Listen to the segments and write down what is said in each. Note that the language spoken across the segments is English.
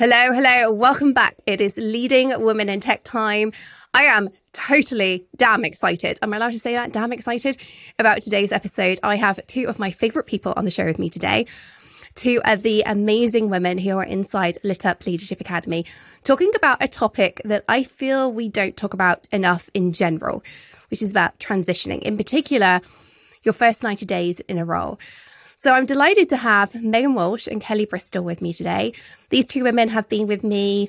Hello, hello. Welcome back. It is Leading Women in Tech time. I am totally damn excited. Am I allowed to say that? Damn excited about today's episode. I have two of my favorite people on the show with me today. Two of the amazing women who are inside Lit Up Leadership Academy, talking about a topic that I feel we don't talk about enough in general, which is about transitioning. In particular, your first 90 days in a role. So I'm delighted to have Megan Walsh and Kelly Bristol with me today. These two women have been with me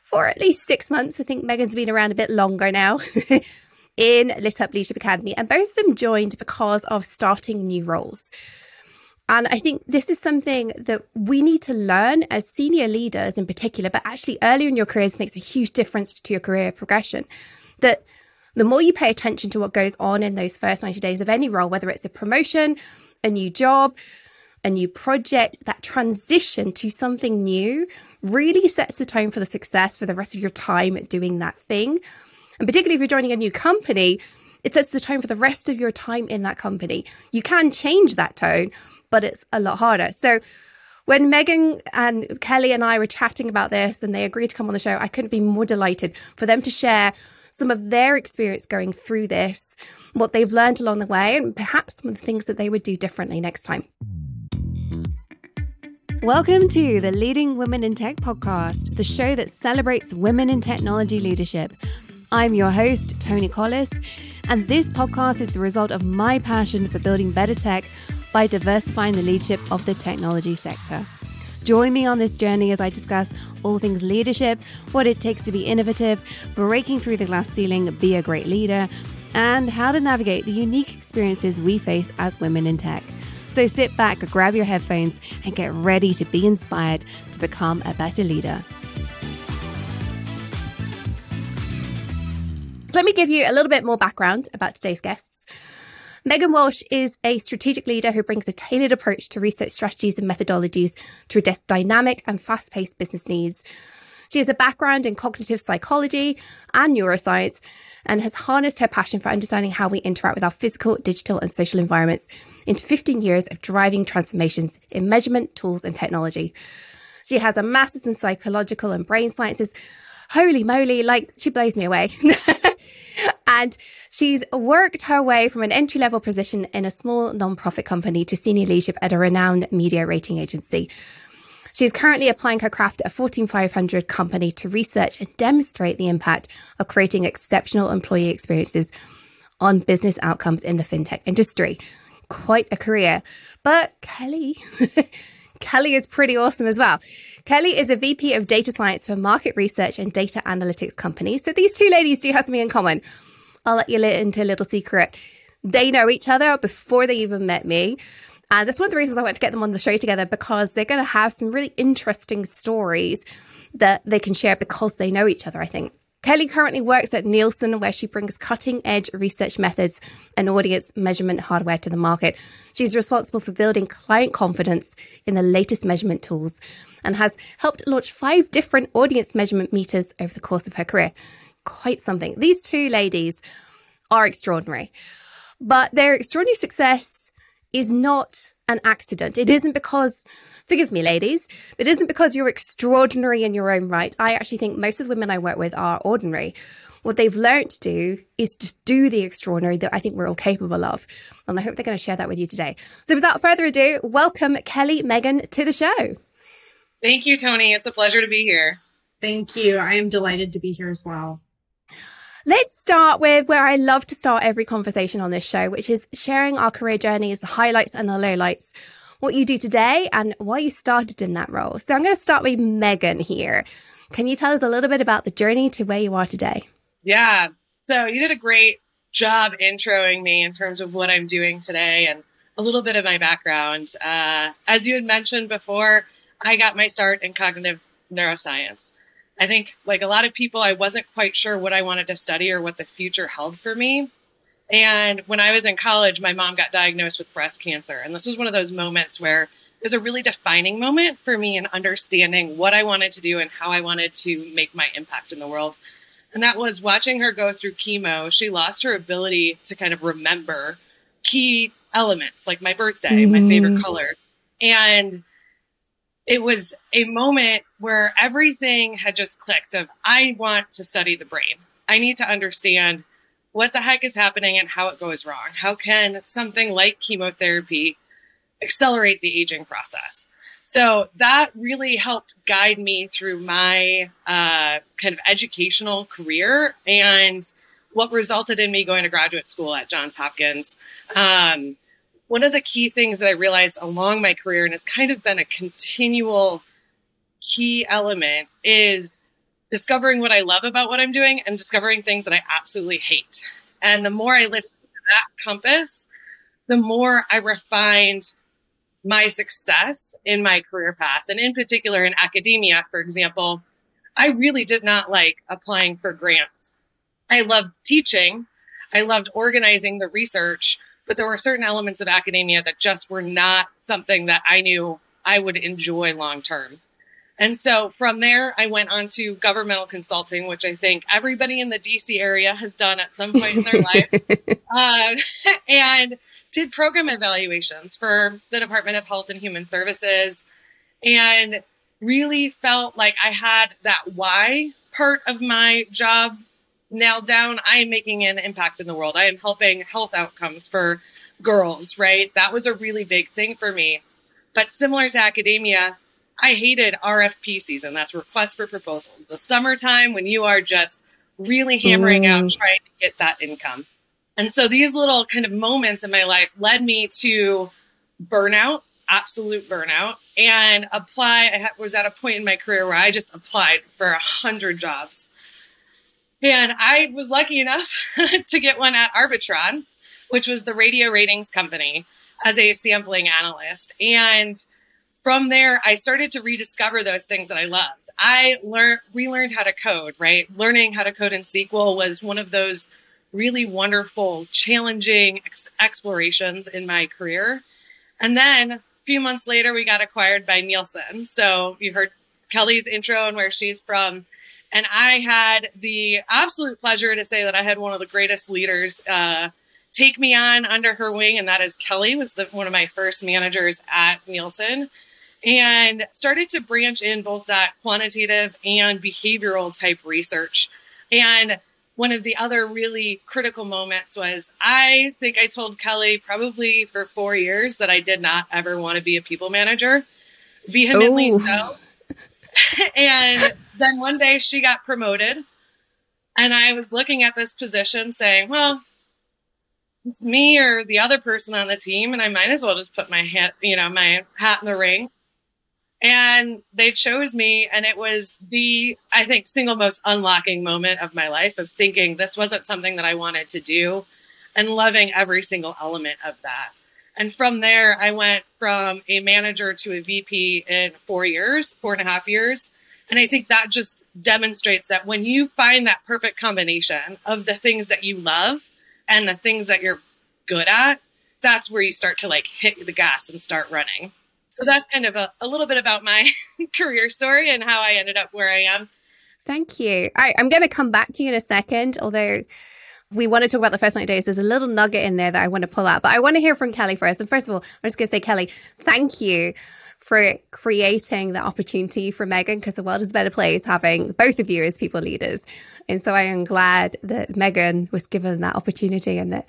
for at least six months. I think Megan's been around a bit longer now. in Lit Up Leadership Academy, and both of them joined because of starting new roles. And I think this is something that we need to learn as senior leaders in particular, but actually earlier in your careers makes a huge difference to your career progression. That the more you pay attention to what goes on in those first 90 days of any role, whether it's a promotion, a new job, a new project, that transition to something new really sets the tone for the success for the rest of your time doing that thing. And particularly if you're joining a new company, it sets the tone for the rest of your time in that company. You can change that tone, but it's a lot harder. So when Megan and Kelly and I were chatting about this and they agreed to come on the show, I couldn't be more delighted for them to share some of their experience going through this, what they've learned along the way, and perhaps some of the things that they would do differently next time. Welcome to the Leading Women in Tech podcast, the show that celebrates women in technology leadership. I'm your host, Toni Collis, and this podcast is the result of my passion for building better tech by diversifying the leadership of the technology sector. Join me on this journey as I discuss all things leadership, what it takes to be innovative, breaking through the glass ceiling, be a great leader, and how to navigate the unique experiences we face as women in tech. So sit back, grab your headphones, and get ready to be inspired to become a better leader. Let me give you a little bit more background about today's guests. Megan Walsh is a strategic leader who brings a tailored approach to research strategies and methodologies to address dynamic and fast paced business needs. She has a background in cognitive psychology and neuroscience and has harnessed her passion for understanding how we interact with our physical, digital, and social environments into 15 years of driving transformations in measurement, tools, and technology. She has a master's in psychological and brain sciences. Holy moly, like she blows me away. and she's worked her way from an entry level position in a small non-profit company to senior leadership at a renowned media rating agency. She is currently applying her craft at a Fortune 500 company to research and demonstrate the impact of creating exceptional employee experiences on business outcomes in the fintech industry. Quite a career. But Kelly, Kelly is pretty awesome as well. Kelly is a VP of data science for market research and data analytics companies. So these two ladies do have something in common. I'll let you into a little secret. They know each other before they even met me. And that's one of the reasons I want to get them on the show together because they're going to have some really interesting stories that they can share because they know each other, I think. Kelly currently works at Nielsen, where she brings cutting edge research methods and audience measurement hardware to the market. She's responsible for building client confidence in the latest measurement tools and has helped launch five different audience measurement meters over the course of her career. Quite something. These two ladies are extraordinary, but their extraordinary success is not an accident. It isn't because, forgive me, ladies, it isn't because you're extraordinary in your own right. I actually think most of the women I work with are ordinary. What they've learned to do is to do the extraordinary that I think we're all capable of. And I hope they're going to share that with you today. So without further ado, welcome Kelly, Megan to the show. Thank you, Toni. It's a pleasure to be here. Thank you. I am delighted to be here as well. Let's start with where I love to start every conversation on this show, which is sharing our career journeys, the highlights and the lowlights, what you do today and why you started in that role. So I'm going to start with Megan here. Can you tell us a little bit about the journey to where you are today? Yeah. So you did a great job introing me in terms of what I'm doing today and a little bit of my background. Uh, as you had mentioned before, I got my start in cognitive neuroscience. I think, like a lot of people, I wasn't quite sure what I wanted to study or what the future held for me. And when I was in college, my mom got diagnosed with breast cancer. And this was one of those moments where it was a really defining moment for me in understanding what I wanted to do and how I wanted to make my impact in the world. And that was watching her go through chemo. She lost her ability to kind of remember key elements like my birthday, mm-hmm. my favorite color. And it was a moment where everything had just clicked of I want to study the brain. I need to understand what the heck is happening and how it goes wrong. How can something like chemotherapy accelerate the aging process? So that really helped guide me through my uh, kind of educational career and what resulted in me going to graduate school at Johns Hopkins. Um, one of the key things that I realized along my career, and has kind of been a continual key element, is discovering what I love about what I'm doing and discovering things that I absolutely hate. And the more I listen to that compass, the more I refined my success in my career path. And in particular, in academia, for example, I really did not like applying for grants. I loved teaching, I loved organizing the research, but there were certain elements of academia that just were not something that I knew I would enjoy long term. And so from there, I went on to governmental consulting, which I think everybody in the DC area has done at some point in their life. Uh, and did program evaluations for the Department of Health and Human Services and really felt like I had that why part of my job nailed down. I am making an impact in the world. I am helping health outcomes for girls, right? That was a really big thing for me. But similar to academia, I hated RFP season. That's request for proposals. The summertime when you are just really hammering mm. out trying to get that income. And so these little kind of moments in my life led me to burnout, absolute burnout, and apply. I was at a point in my career where I just applied for a hundred jobs. And I was lucky enough to get one at Arbitron, which was the radio ratings company, as a sampling analyst. And from there, I started to rediscover those things that I loved. I learned, relearned how to code, right? Learning how to code in SQL was one of those really wonderful, challenging ex- explorations in my career. And then a few months later, we got acquired by Nielsen. So you heard Kelly's intro and where she's from. And I had the absolute pleasure to say that I had one of the greatest leaders uh, take me on under her wing, and that is Kelly, was the, one of my first managers at Nielsen, and started to branch in both that quantitative and behavioral type research. And one of the other really critical moments was I think I told Kelly probably for four years that I did not ever want to be a people manager, vehemently so. and then one day she got promoted, and I was looking at this position saying, well, it's me or the other person on the team, and I might as well just put my hat, you know, my hat in the ring. And they chose me and it was the i think single most unlocking moment of my life of thinking this wasn't something that i wanted to do and loving every single element of that and from there i went from a manager to a vp in four years four and a half years and i think that just demonstrates that when you find that perfect combination of the things that you love and the things that you're good at that's where you start to like hit the gas and start running so that's kind of a, a little bit about my career story and how I ended up where I am. Thank you. All right, I'm going to come back to you in a second, although we want to talk about the first 90 days. There's a little nugget in there that I want to pull out, but I want to hear from Kelly first. And first of all, I'm just going to say, Kelly, thank you for creating the opportunity for Megan because the world is a better place having both of you as people leaders. And so I am glad that Megan was given that opportunity and that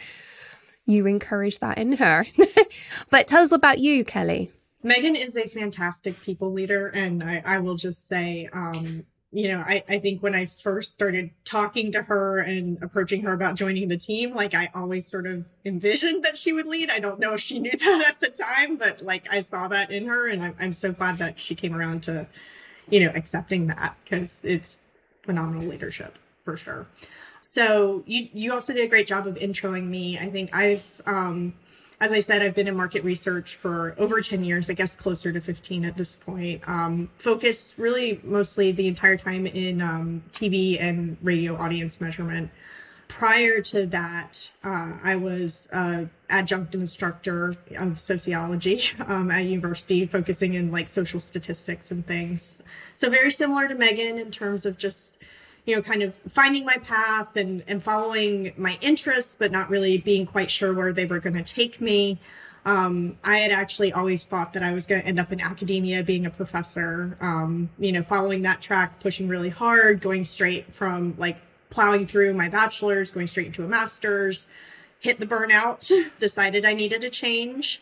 you encouraged that in her. but tell us about you, Kelly. Megan is a fantastic people leader. And I, I will just say, um, you know, I, I think when I first started talking to her and approaching her about joining the team, like I always sort of envisioned that she would lead. I don't know if she knew that at the time, but like I saw that in her and I'm, I'm so glad that she came around to, you know, accepting that because it's phenomenal leadership for sure. So you, you also did a great job of introing me. I think I've, um, as I said, I've been in market research for over 10 years, I guess closer to 15 at this point. Um, focused really mostly the entire time in um, TV and radio audience measurement. Prior to that, uh, I was an adjunct instructor of sociology um, at university, focusing in like social statistics and things. So very similar to Megan in terms of just you know, kind of finding my path and, and following my interests, but not really being quite sure where they were going to take me. Um, I had actually always thought that I was going to end up in academia, being a professor, um, you know, following that track, pushing really hard, going straight from like plowing through my bachelor's, going straight into a master's, hit the burnout, decided I needed a change,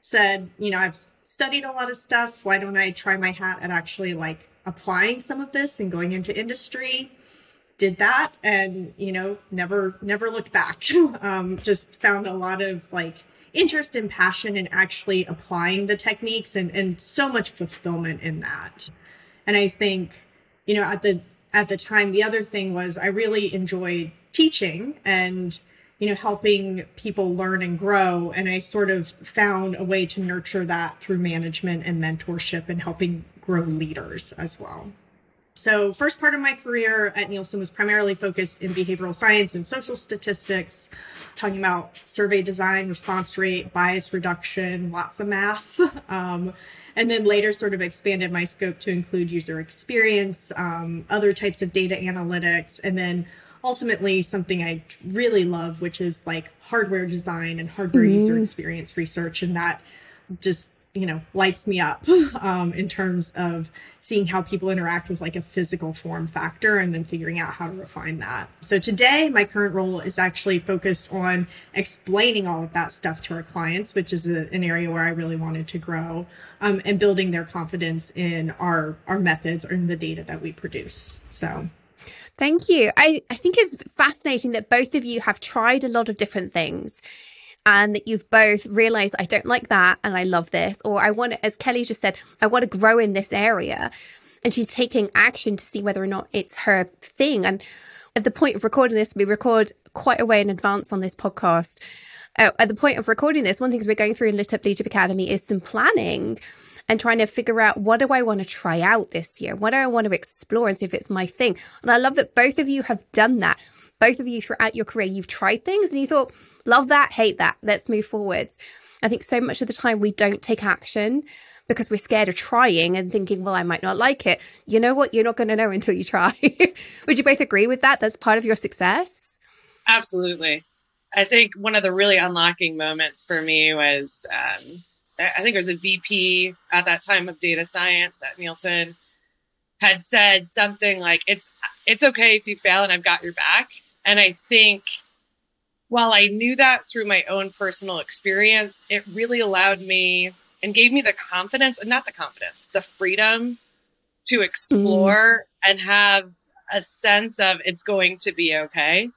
said, you know, I've studied a lot of stuff. Why don't I try my hat at actually like applying some of this and going into industry? Did that and, you know, never, never looked back. um, just found a lot of like interest and passion in actually applying the techniques and, and so much fulfillment in that. And I think, you know, at the, at the time, the other thing was I really enjoyed teaching and, you know, helping people learn and grow. And I sort of found a way to nurture that through management and mentorship and helping grow leaders as well. So, first part of my career at Nielsen was primarily focused in behavioral science and social statistics, talking about survey design, response rate, bias reduction, lots of math. Um, and then later sort of expanded my scope to include user experience, um, other types of data analytics, and then ultimately something I really love, which is like hardware design and hardware mm-hmm. user experience research. And that just, you know, lights me up um, in terms of seeing how people interact with like a physical form factor and then figuring out how to refine that. So today, my current role is actually focused on explaining all of that stuff to our clients, which is a, an area where I really wanted to grow um, and building their confidence in our, our methods or in the data that we produce. So Thank you. I, I think it's fascinating that both of you have tried a lot of different things and that you've both realized I don't like that and I love this, or I want to, as Kelly just said, I want to grow in this area. And she's taking action to see whether or not it's her thing. And at the point of recording this, we record quite a way in advance on this podcast. Uh, at the point of recording this, one thing we're going through in Lit Up Leadership Academy is some planning and trying to figure out what do I want to try out this year? What do I want to explore and see if it's my thing? And I love that both of you have done that. Both of you throughout your career, you've tried things and you thought, love that, hate that, let's move forwards. I think so much of the time we don't take action because we're scared of trying and thinking, well, I might not like it. You know what? You're not going to know until you try. Would you both agree with that? That's part of your success? Absolutely. I think one of the really unlocking moments for me was um, I think it was a VP at that time of data science at Nielsen, had said something like, "It's it's okay if you fail, and I've got your back." And I think while I knew that through my own personal experience, it really allowed me and gave me the confidence, and not the confidence, the freedom to explore mm. and have a sense of it's going to be okay.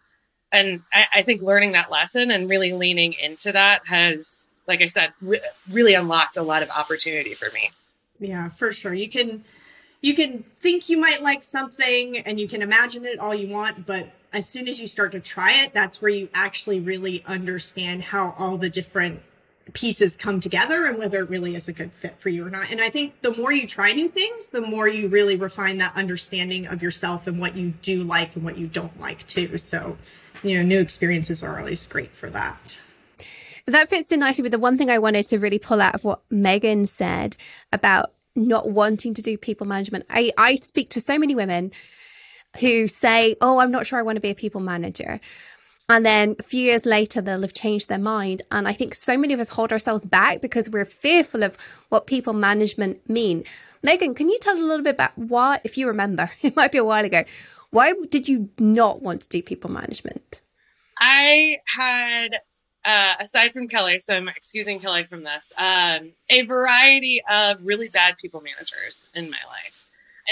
And I, I think learning that lesson and really leaning into that has like I said, re- really unlocked a lot of opportunity for me. Yeah, for sure. You can you can think you might like something and you can imagine it all you want, but as soon as you start to try it, that's where you actually really understand how all the different pieces come together and whether it really is a good fit for you or not. And I think the more you try new things, the more you really refine that understanding of yourself and what you do like and what you don't like too. So, you know, new experiences are always great for that. That fits in nicely with the one thing I wanted to really pull out of what Megan said about not wanting to do people management. I, I speak to so many women who say, Oh, I'm not sure I want to be a people manager. And then a few years later, they'll have changed their mind. And I think so many of us hold ourselves back because we're fearful of what people management mean. Megan, can you tell us a little bit about why, if you remember, it might be a while ago, why did you not want to do people management? I had uh, aside from Kelly, so I'm excusing Kelly from this, um, a variety of really bad people managers in my life.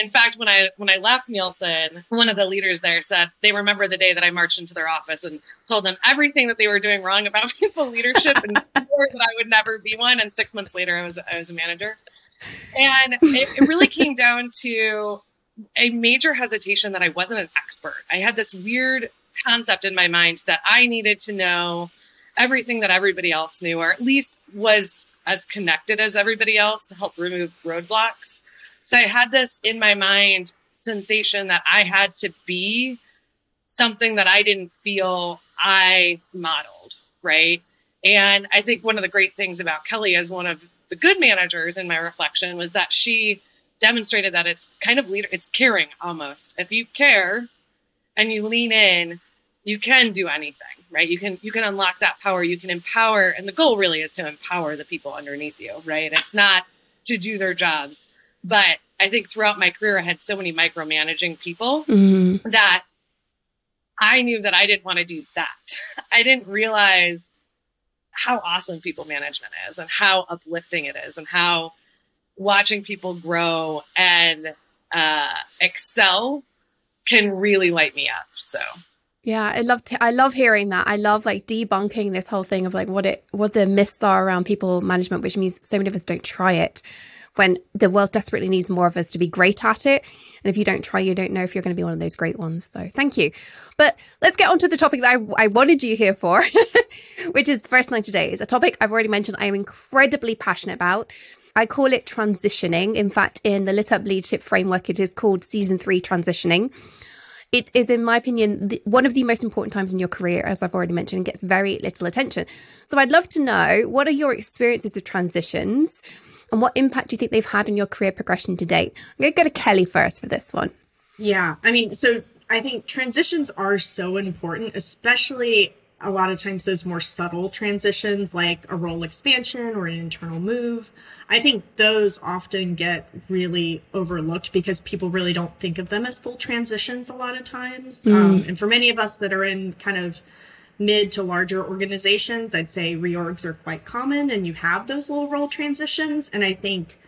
In fact, when I when I left Nielsen, one of the leaders there said they remember the day that I marched into their office and told them everything that they were doing wrong about people leadership and swore that I would never be one. And six months later, I was I was a manager, and it, it really came down to a major hesitation that I wasn't an expert. I had this weird concept in my mind that I needed to know everything that everybody else knew, or at least was as connected as everybody else to help remove roadblocks. So I had this in my mind sensation that I had to be something that I didn't feel I modeled, right? And I think one of the great things about Kelly as one of the good managers in my reflection was that she demonstrated that it's kind of leader, it's caring almost. If you care and you lean in, you can do anything right? You can you can unlock that power, you can empower, and the goal really is to empower the people underneath you, right? It's not to do their jobs. But I think throughout my career I had so many micromanaging people mm-hmm. that I knew that I didn't want to do that. I didn't realize how awesome people management is and how uplifting it is and how watching people grow and uh, excel can really light me up. So yeah, I love t- I love hearing that. I love like debunking this whole thing of like what it what the myths are around people management, which means so many of us don't try it when the world desperately needs more of us to be great at it. And if you don't try, you don't know if you're going to be one of those great ones. So thank you. But let's get on to the topic that I, I wanted you here for, which is the first 90 days, a topic I've already mentioned I am incredibly passionate about. I call it transitioning. In fact, in the Lit Up Leadership Framework, it is called Season 3 Transitioning. It is, in my opinion, the, one of the most important times in your career, as I've already mentioned, and gets very little attention. So I'd love to know what are your experiences of transitions and what impact do you think they've had on your career progression to date? I'm going to go to Kelly first for this one. Yeah. I mean, so I think transitions are so important, especially a lot of times those more subtle transitions like a role expansion or an internal move. I think those often get really overlooked because people really don't think of them as full transitions a lot of times. Mm. Um, and for many of us that are in kind of mid to larger organizations, I'd say reorgs are quite common and you have those little role transitions. And I think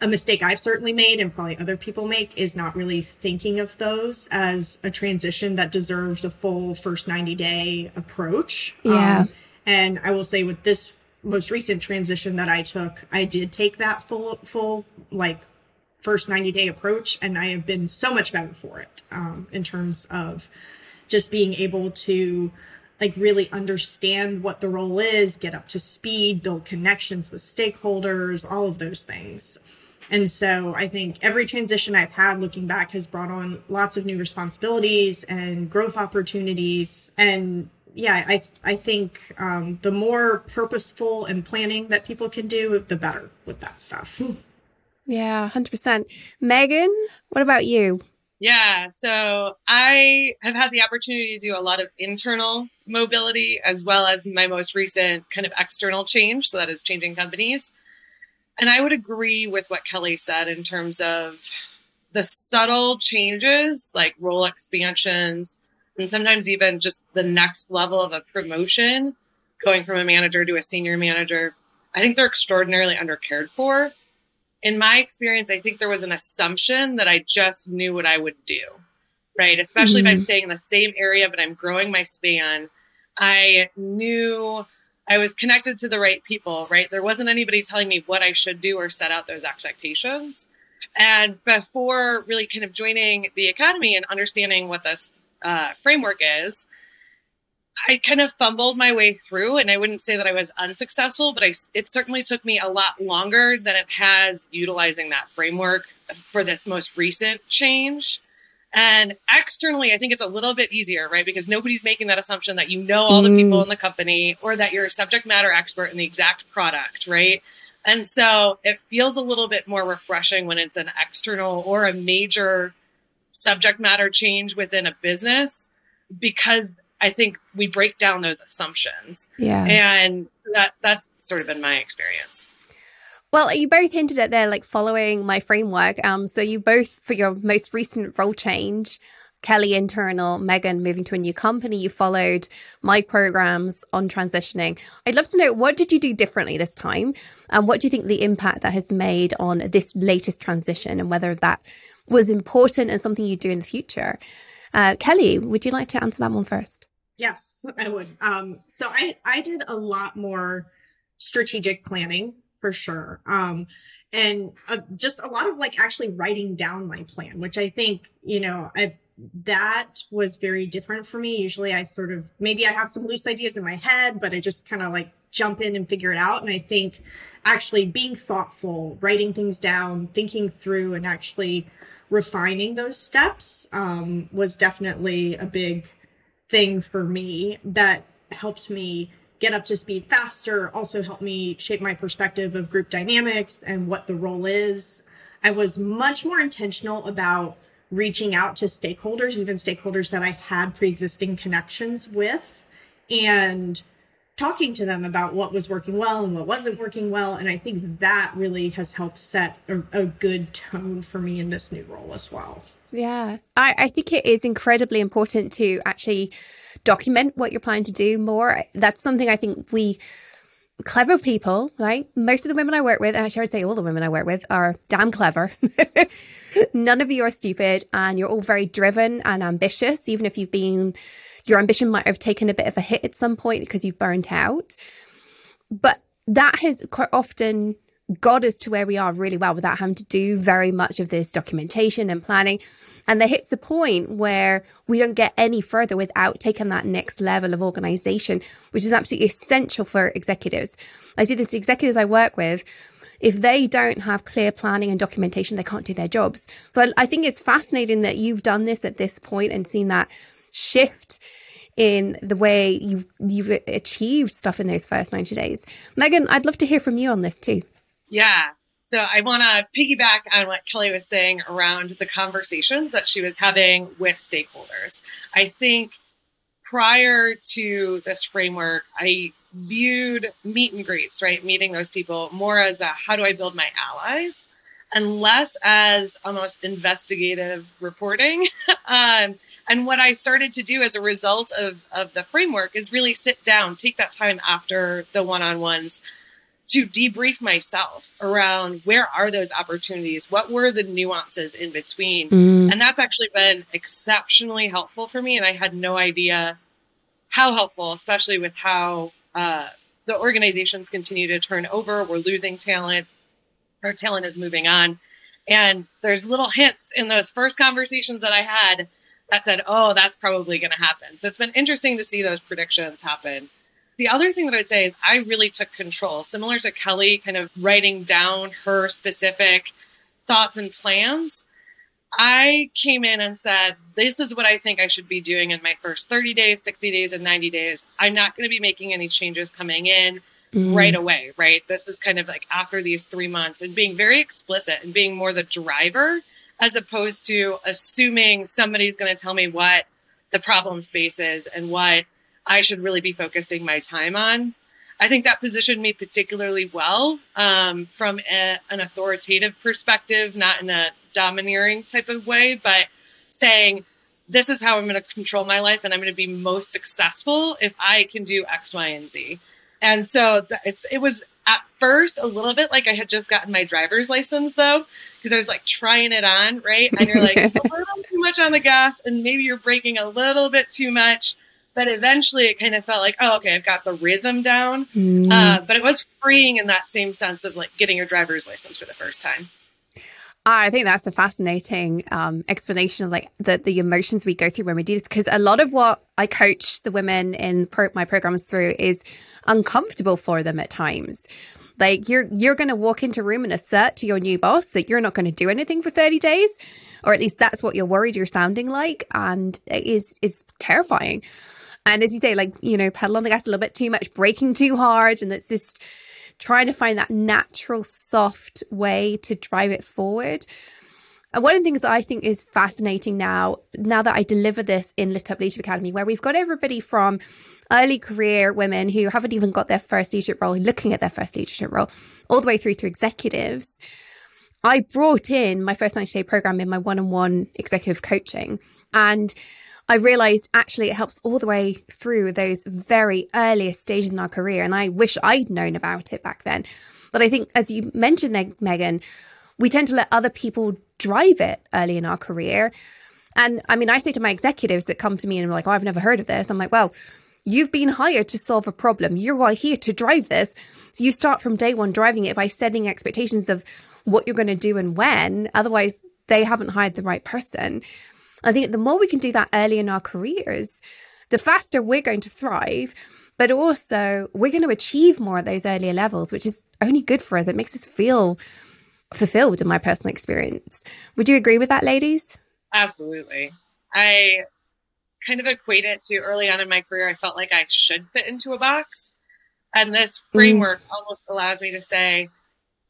a mistake I've certainly made and probably other people make is not really thinking of those as a transition that deserves a full first 90 day approach. Yeah. Um, and I will say with this most recent transition that I took, I did take that full, full, like first 90 day approach and I have been so much better for it, um, in terms of just being able to like really understand what the role is, get up to speed, build connections with stakeholders, all of those things. And so I think every transition I've had looking back has brought on lots of new responsibilities and growth opportunities. And yeah, I, I think um, the more purposeful and planning that people can do, the better with that stuff. Yeah, 100%. Megan, what about you? Yeah, so I have had the opportunity to do a lot of internal mobility as well as my most recent kind of external change. So that is changing companies. And I would agree with what Kelly said in terms of the subtle changes like role expansions and sometimes even just the next level of a promotion going from a manager to a senior manager. I think they're extraordinarily undercared for. In my experience, I think there was an assumption that I just knew what I would do, right? Especially mm-hmm. if I'm mm-hmm. staying in the same area, but I'm growing my span. I knew I was connected to the right people, right? There wasn't anybody telling me what I should do or set out those expectations. And before really kind of joining the academy and understanding what this uh, framework is, I kind of fumbled my way through, and I wouldn't say that I was unsuccessful, but I, it certainly took me a lot longer than it has utilizing that framework for this most recent change. And externally, I think it's a little bit easier, right? Because nobody's making that assumption that you know all the mm. people in the company or that you're a subject matter expert in the exact product, right? And so it feels a little bit more refreshing when it's an external or a major subject matter change within a business because I think we break down those assumptions. Yeah. And that that's sort of been my experience. Well, you both hinted at there, like following my framework. Um, so you both, for your most recent role change, Kelly internal, Megan moving to a new company, you followed my programs on transitioning. I'd love to know what did you do differently this time, and what do you think the impact that has made on this latest transition, and whether that was important and something you do in the future. Uh, Kelly, would you like to answer that one first? Yes, I would. Um, so I I did a lot more strategic planning for sure. Um, and uh, just a lot of like actually writing down my plan, which I think, you know, I, that was very different for me. Usually I sort of, maybe I have some loose ideas in my head, but I just kind of like jump in and figure it out. And I think actually being thoughtful, writing things down, thinking through and actually refining those steps, um, was definitely a big thing for me that helped me get up to speed faster, also helped me shape my perspective of group dynamics and what the role is. I was much more intentional about reaching out to stakeholders, even stakeholders that I had pre existing connections with, and talking to them about what was working well and what wasn't working well. And I think that really has helped set a, a good tone for me in this new role as well. Yeah, I, I think it is incredibly important to actually document what you're planning to do more. That's something I think we clever people, right? Most of the women I work with, actually, I would say all the women I work with are damn clever. None of you are stupid, and you're all very driven and ambitious, even if you've been your ambition might have taken a bit of a hit at some point because you've burnt out. But that has quite often got us to where we are really well without having to do very much of this documentation and planning. And there hits a point where we don't get any further without taking that next level of organization, which is absolutely essential for executives. I see this executives I work with, if they don't have clear planning and documentation, they can't do their jobs. So I, I think it's fascinating that you've done this at this point and seen that shift in the way you've you've achieved stuff in those first 90 days. Megan, I'd love to hear from you on this too. Yeah. So I want to piggyback on what Kelly was saying around the conversations that she was having with stakeholders. I think prior to this framework, I viewed meet and greets, right? Meeting those people more as a how do I build my allies and less as almost investigative reporting. um, and what I started to do as a result of, of the framework is really sit down, take that time after the one on ones to debrief myself around where are those opportunities? What were the nuances in between? Mm. And that's actually been exceptionally helpful for me. And I had no idea how helpful, especially with how uh, the organizations continue to turn over. We're losing talent, our talent is moving on. And there's little hints in those first conversations that I had that said, oh, that's probably going to happen. So it's been interesting to see those predictions happen. The other thing that I'd say is I really took control, similar to Kelly kind of writing down her specific thoughts and plans. I came in and said, This is what I think I should be doing in my first 30 days, 60 days, and 90 days. I'm not going to be making any changes coming in mm. right away, right? This is kind of like after these three months and being very explicit and being more the driver as opposed to assuming somebody's going to tell me what the problem space is and what I should really be focusing my time on. I think that positioned me particularly well um, from a, an authoritative perspective, not in a domineering type of way, but saying, this is how I'm going to control my life and I'm going to be most successful if I can do X, Y, and Z. And so it's, it was at first a little bit like I had just gotten my driver's license though, because I was like trying it on, right? And you're like a little too much on the gas and maybe you're braking a little bit too much. But eventually it kind of felt like, oh, okay, I've got the rhythm down. Mm. Uh, but it was freeing in that same sense of like getting your driver's license for the first time. I think that's a fascinating um, explanation of like the, the emotions we go through when we do this. Because a lot of what I coach the women in pro- my programs through is uncomfortable for them at times. Like you're you're going to walk into a room and assert to your new boss that you're not going to do anything for 30 days, or at least that's what you're worried you're sounding like, and it is is terrifying. And as you say, like you know, pedal on the gas a little bit too much, braking too hard, and it's just trying to find that natural, soft way to drive it forward. And one of the things I think is fascinating now, now that I deliver this in Lit Up Leadership Academy, where we've got everybody from early career women who haven't even got their first leadership role, looking at their first leadership role, all the way through to executives. I brought in my first 90 day program in my one on one executive coaching. And I realized actually it helps all the way through those very earliest stages in our career. And I wish I'd known about it back then. But I think, as you mentioned, there, Megan, we tend to let other people drive it early in our career. And I mean, I say to my executives that come to me and are like, oh, I've never heard of this. I'm like, well, you've been hired to solve a problem. You're why here to drive this. So you start from day one driving it by setting expectations of what you're going to do and when. Otherwise, they haven't hired the right person. I think the more we can do that early in our careers, the faster we're going to thrive. But also, we're going to achieve more at those earlier levels, which is only good for us. It makes us feel fulfilled in my personal experience. Would you agree with that, ladies? Absolutely. I kind of equate it to early on in my career, I felt like I should fit into a box. And this mm. framework mm. almost allows me to say,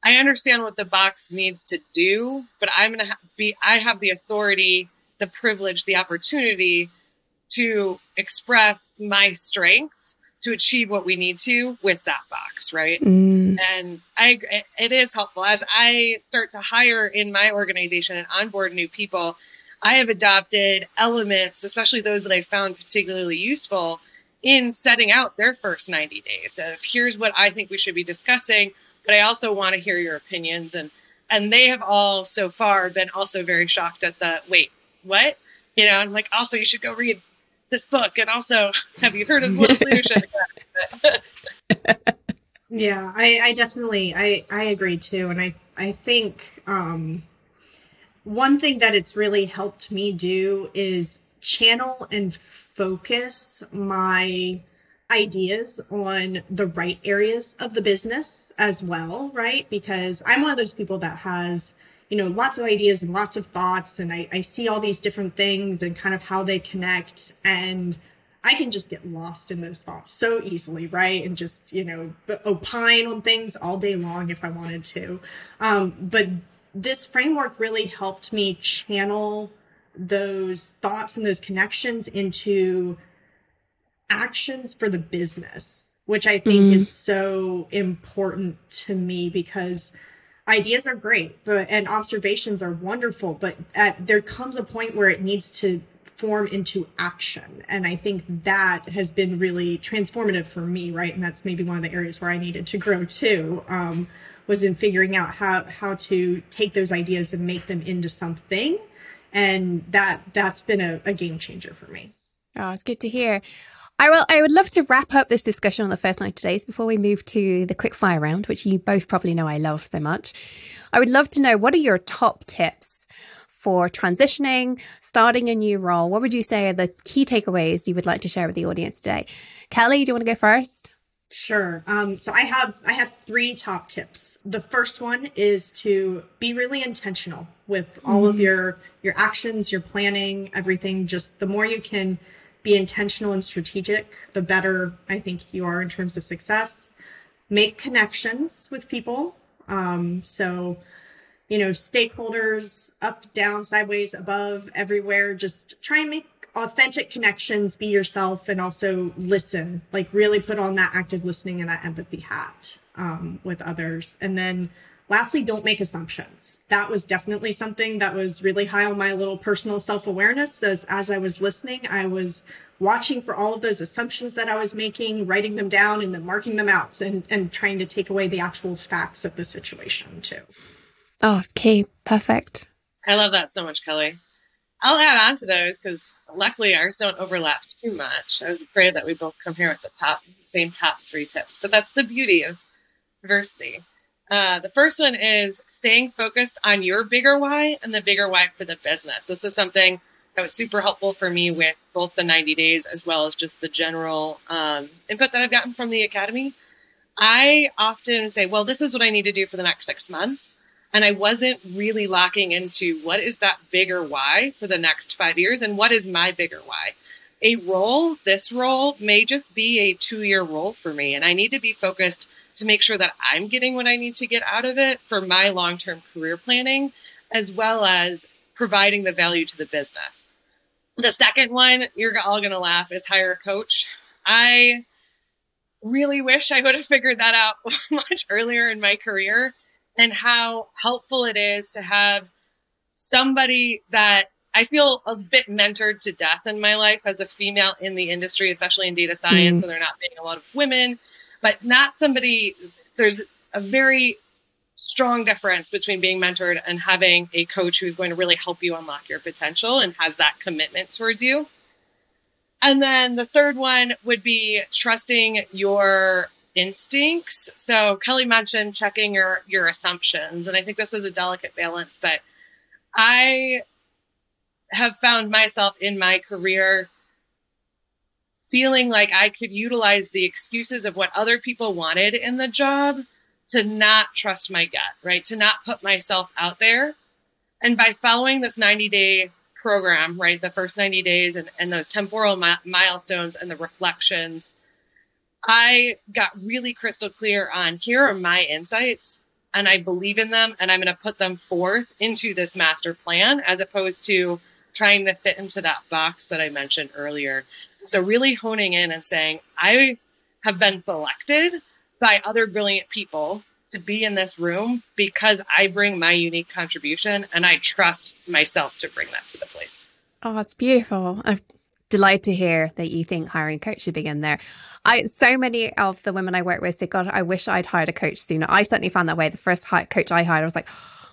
I understand what the box needs to do, but I'm going to be, I have the authority the privilege, the opportunity to express my strengths to achieve what we need to with that box, right? Mm. And I, it is helpful as I start to hire in my organization and onboard new people. I have adopted elements, especially those that I found particularly useful in setting out their first 90 days of here's what I think we should be discussing, but I also want to hear your opinions. And, and they have all so far been also very shocked at the wait, what? You know, I'm like, also, you should go read this book. And also, have you heard of leadership? yeah, I, I definitely, I, I agree too. And I, I think, um, one thing that it's really helped me do is channel and focus my ideas on the right areas of the business as well, right? Because I'm one of those people that has you know, lots of ideas and lots of thoughts. And I, I see all these different things and kind of how they connect. And I can just get lost in those thoughts so easily, right? And just, you know, opine on things all day long if I wanted to. Um, but this framework really helped me channel those thoughts and those connections into actions for the business, which I think mm. is so important to me because ideas are great, but and observations are wonderful, but at, there comes a point where it needs to form into action. And I think that has been really transformative for me, right? And that's maybe one of the areas where I needed to grow too, um, was in figuring out how, how to take those ideas and make them into something. And that, that's been a, a game changer for me. Oh, it's good to hear. I will. I would love to wrap up this discussion on the first 90 days before we move to the quick fire round, which you both probably know I love so much. I would love to know what are your top tips for transitioning, starting a new role? What would you say are the key takeaways you would like to share with the audience today? Kelly, do you want to go first? Sure. Um, so I have I have three top tips. The first one is to be really intentional with all mm-hmm. of your your actions, your planning, everything. Just the more you can be intentional and strategic, the better I think you are in terms of success. Make connections with people. Um, so, you know, stakeholders up, down, sideways, above, everywhere. Just try and make authentic connections, be yourself, and also listen. Like, really put on that active listening and that empathy hat um, with others. And then, lastly, don't make assumptions. That was definitely something that was really high on my little personal self awareness. As, as I was listening, I was watching for all of those assumptions that I was making, writing them down and then marking them out and, and trying to take away the actual facts of the situation too. Oh, it's key. Perfect. I love that so much, Kelly. I'll add on to those because luckily ours don't overlap too much. I was afraid that we both come here at the top, same top three tips, but that's the beauty of diversity. Uh, the first one is staying focused on your bigger why and the bigger why for the business. This is something that was super helpful for me with both the 90 days as well as just the general um, input that I've gotten from the academy. I often say, well, this is what I need to do for the next six months. And I wasn't really locking into what is that bigger why for the next five years and what is my bigger why. A role, this role may just be a two year role for me. And I need to be focused to make sure that I'm getting what I need to get out of it for my long term career planning, as well as providing the value to the business. The second one, you're all going to laugh, is hire a coach. I really wish I would have figured that out much earlier in my career and how helpful it is to have somebody that I feel a bit mentored to death in my life as a female in the industry, especially in data science. Mm. And there not being a lot of women, but not somebody, there's a very strong difference between being mentored and having a coach who's going to really help you unlock your potential and has that commitment towards you. And then the third one would be trusting your instincts. So Kelly mentioned checking your your assumptions and I think this is a delicate balance, but I have found myself in my career feeling like I could utilize the excuses of what other people wanted in the job to not trust my gut, right? To not put myself out there. And by following this 90 day program, right, the first 90 days and, and those temporal mi- milestones and the reflections, I got really crystal clear on here are my insights and I believe in them and I'm going to put them forth into this master plan as opposed to trying to fit into that box that I mentioned earlier. So really honing in and saying, I have been selected by other brilliant people to be in this room because I bring my unique contribution and I trust myself to bring that to the place. Oh, it's beautiful. I'm delighted to hear that you think hiring a coach should begin there. I so many of the women I work with say, God, I wish I'd hired a coach sooner. I certainly found that way. The first coach I hired, I was like,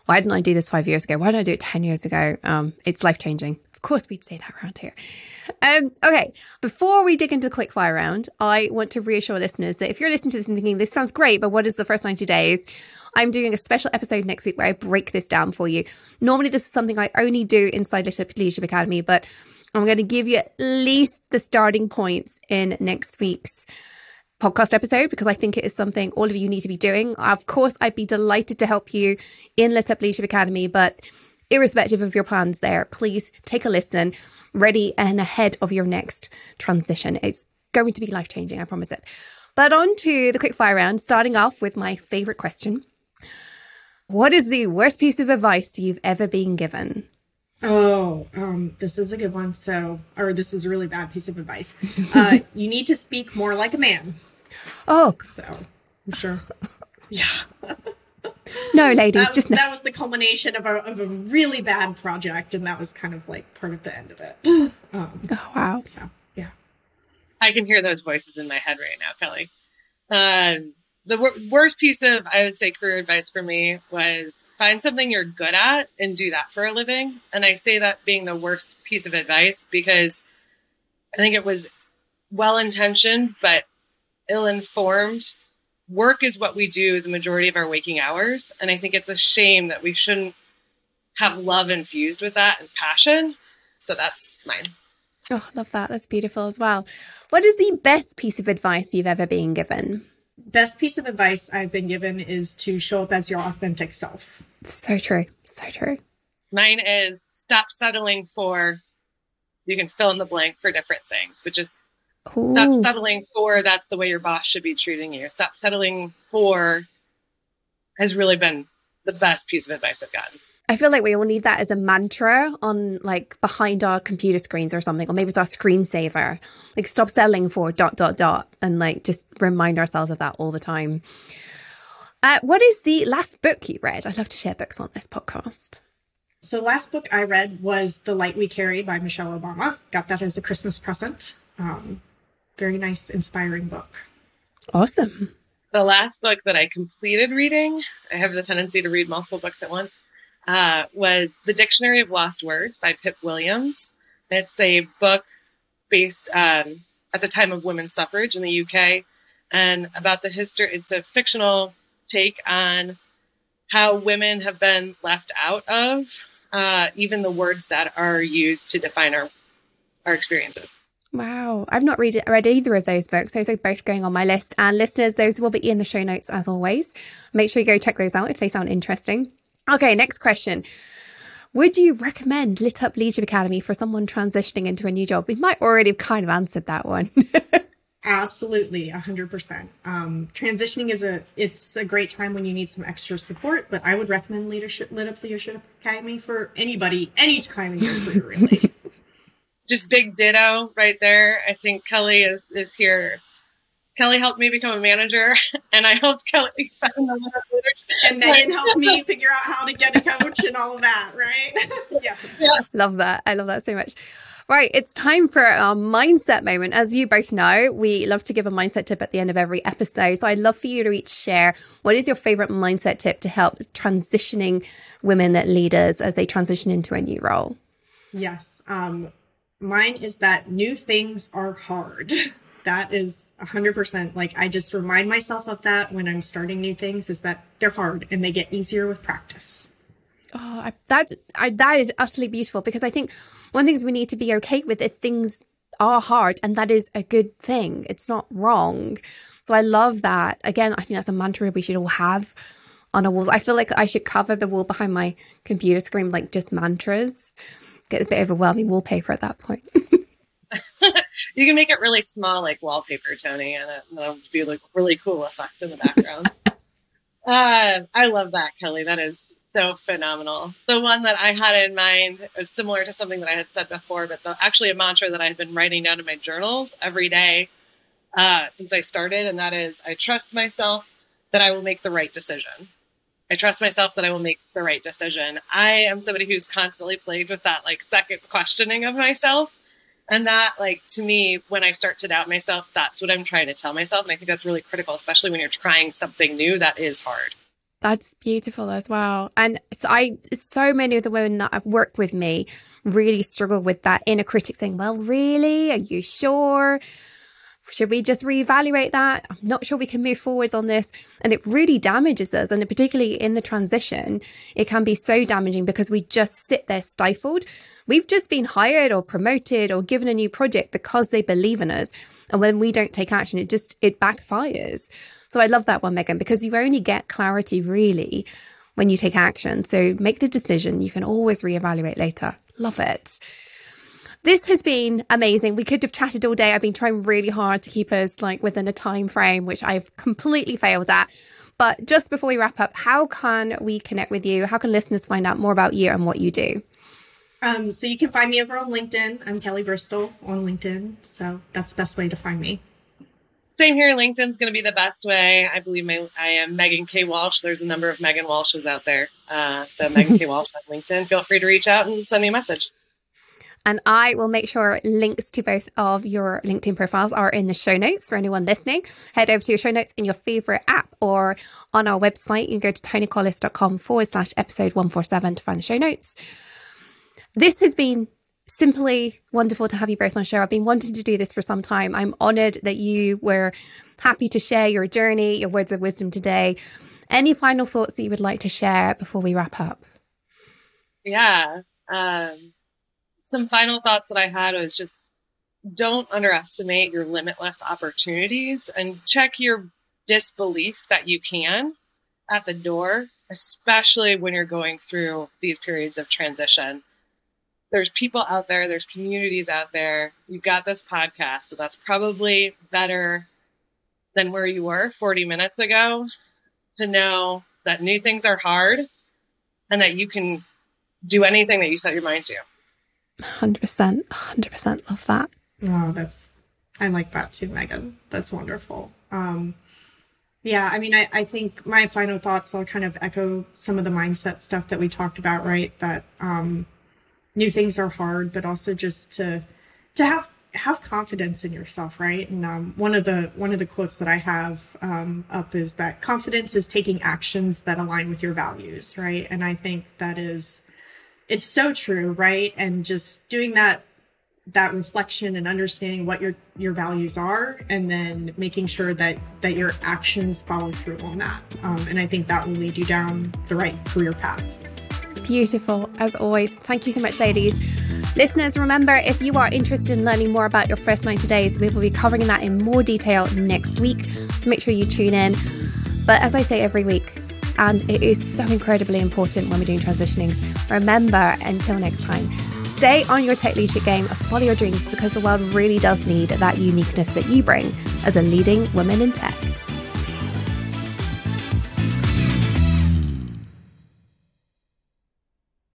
why didn't I do this five years ago? Why didn't I do it 10 years ago? Um, it's life changing. Of course, we'd say that around here. Um, okay, before we dig into the quick fire round, I want to reassure listeners that if you're listening to this and thinking, this sounds great, but what is the first 90 days? I'm doing a special episode next week where I break this down for you. Normally, this is something I only do inside Leadership Academy, but I'm going to give you at least the starting points in next week's podcast episode because I think it is something all of you need to be doing. Of course, I'd be delighted to help you in Lit Up Leadership Academy, but irrespective of your plans there, please take a listen, ready and ahead of your next transition. It's going to be life changing, I promise it. But on to the quick fire round, starting off with my favorite question. What is the worst piece of advice you've ever been given? Oh, um, this is a good one. So, or this is a really bad piece of advice. Uh, you need to speak more like a man. Oh, so I'm sure. Yeah. No, ladies, that was, just that was the culmination of a, of a really bad project, and that was kind of like part of the end of it. Um, oh wow! So yeah, I can hear those voices in my head right now, Kelly. Um, the wor- worst piece of I would say career advice for me was find something you're good at and do that for a living. And I say that being the worst piece of advice because I think it was well intentioned but ill informed work is what we do the majority of our waking hours. And I think it's a shame that we shouldn't have love infused with that and passion. So that's mine. Oh, love that. That's beautiful as well. What is the best piece of advice you've ever been given? Best piece of advice I've been given is to show up as your authentic self. So true. So true. Mine is stop settling for, you can fill in the blank for different things, but just Ooh. Stop settling for that's the way your boss should be treating you. Stop settling for has really been the best piece of advice I've gotten. I feel like we all need that as a mantra on like behind our computer screens or something, or maybe it's our screensaver. Like stop settling for dot dot dot and like just remind ourselves of that all the time. Uh, what is the last book you read? I love to share books on this podcast. So last book I read was The Light We Carry by Michelle Obama. Got that as a Christmas present. Um, very nice, inspiring book. Awesome. The last book that I completed reading, I have the tendency to read multiple books at once, uh, was The Dictionary of Lost Words by Pip Williams. It's a book based um, at the time of women's suffrage in the UK and about the history. It's a fictional take on how women have been left out of uh, even the words that are used to define our our experiences. Wow, I've not read read either of those books. Those are both going on my list. And listeners, those will be in the show notes as always. Make sure you go check those out if they sound interesting. Okay, next question. Would you recommend Lit Up Leadership Academy for someone transitioning into a new job? We might already have kind of answered that one. Absolutely, hundred um, percent. Transitioning is a it's a great time when you need some extra support, but I would recommend leadership Lit Up Leadership Academy for anybody, any time in your career, really just big ditto right there. I think Kelly is is here. Kelly helped me become a manager, and I helped Kelly find the leadership. And Megan helped me figure out how to get a coach and all of that, right? yes. Yeah. Love that. I love that so much. Right, it's time for our mindset moment. As you both know, we love to give a mindset tip at the end of every episode. So I'd love for you to each share what is your favorite mindset tip to help transitioning women leaders as they transition into a new role? Yes. Um, mine is that new things are hard. that is 100% like I just remind myself of that when I'm starting new things is that they're hard and they get easier with practice. Oh, that's I, that is utterly beautiful because I think one thing is we need to be okay with if things are hard and that is a good thing. It's not wrong. So I love that. Again, I think that's a mantra we should all have on our walls. I feel like I should cover the wall behind my computer screen like just mantras get a bit overwhelming wallpaper at that point. you can make it really small, like wallpaper, Toni, and it, would be like really cool effect in the background. uh, I love that, Kelly. That is so phenomenal. The one that I had in mind is similar to something that I had said before, but the, actually a mantra that I've been writing down in my journals every day uh, since I started, and that is I trust myself that I will make the right decision. I trust myself that I will make the right decision. I am somebody who's constantly plagued with that like second questioning of myself. And that, like, to me, when I start to doubt myself, that's what I'm trying to tell myself. And I think that's really critical, especially when you're trying something new that is hard. That's beautiful as well. And so I so many of the women that have worked with me really struggle with that inner critic saying, Well, really? Are you sure? Should we just reevaluate that? I'm not sure we can move forwards on this. And it really damages us. And particularly in the transition, it can be so damaging because we just sit there stifled. We've just been hired or promoted or given a new project because they believe in us. And when we don't take action, it just, it backfires. So I love that one, Megan, because you only get clarity really when you take action. So make the decision. You can always reevaluate later. Love it. This has been amazing. We could have chatted all day. I've been trying really hard to keep us like within a time frame, which I've completely failed at. But just before we wrap up, how can we connect with you? How can listeners find out more about you and what you do? Um, so you can find me over on LinkedIn. I'm Kelly Bristol on LinkedIn. So that's the best way to find me. Same here. LinkedIn's going to be the best way. I believe my, I am Megan K. Walsh. There's a number of Megan Walshes out there. Uh, so Megan K. Walsh on LinkedIn. Feel free to reach out and send me a message. And I will make sure links to both of your LinkedIn profiles are in the show notes for anyone listening. Head over to your show notes in your favorite app or on our website. You can go to tonicollis.com forward slash episode 147 to find the show notes. This has been simply wonderful to have you both on show. I've been wanting to do this for some time. I'm honored that you were happy to share your journey, your words of wisdom today. Any final thoughts that you would like to share before we wrap up? Yeah. Um, some final thoughts that I had was just don't underestimate your limitless opportunities and check your disbelief that you can at the door, especially when you're going through these periods of transition there's people out there, there's communities out there. You've got this podcast, so that's probably better than where you were 40 minutes ago to know that new things are hard and that you can do anything that you set your mind to. 100%. 100% love that. Oh, that's, I like that too, Megan. That's wonderful. Um, yeah, I mean, I, I think my final thoughts, I'll kind of echo some of the mindset stuff that we talked about, right? That, um, new things are hard, but also just to to have have confidence in yourself, right? And um, one of the one of the quotes that I have um, up is that confidence is taking actions that align with your values, right? And I think that is it's so true, right? And just doing that that reflection and understanding what your your values are and then making sure that that your actions follow through on that um, and i think that will lead you down the right career path Beautiful, as always. Thank you so much, ladies. Listeners, remember if you are interested in learning more about your first 90 days, we will be covering that in more detail next week. So make sure you tune in. But as I say every week, and it is so incredibly important when we're doing transitionings, remember until next time, stay on your tech leadership game, follow your dreams because the world really does need that uniqueness that you bring as a leading woman in tech.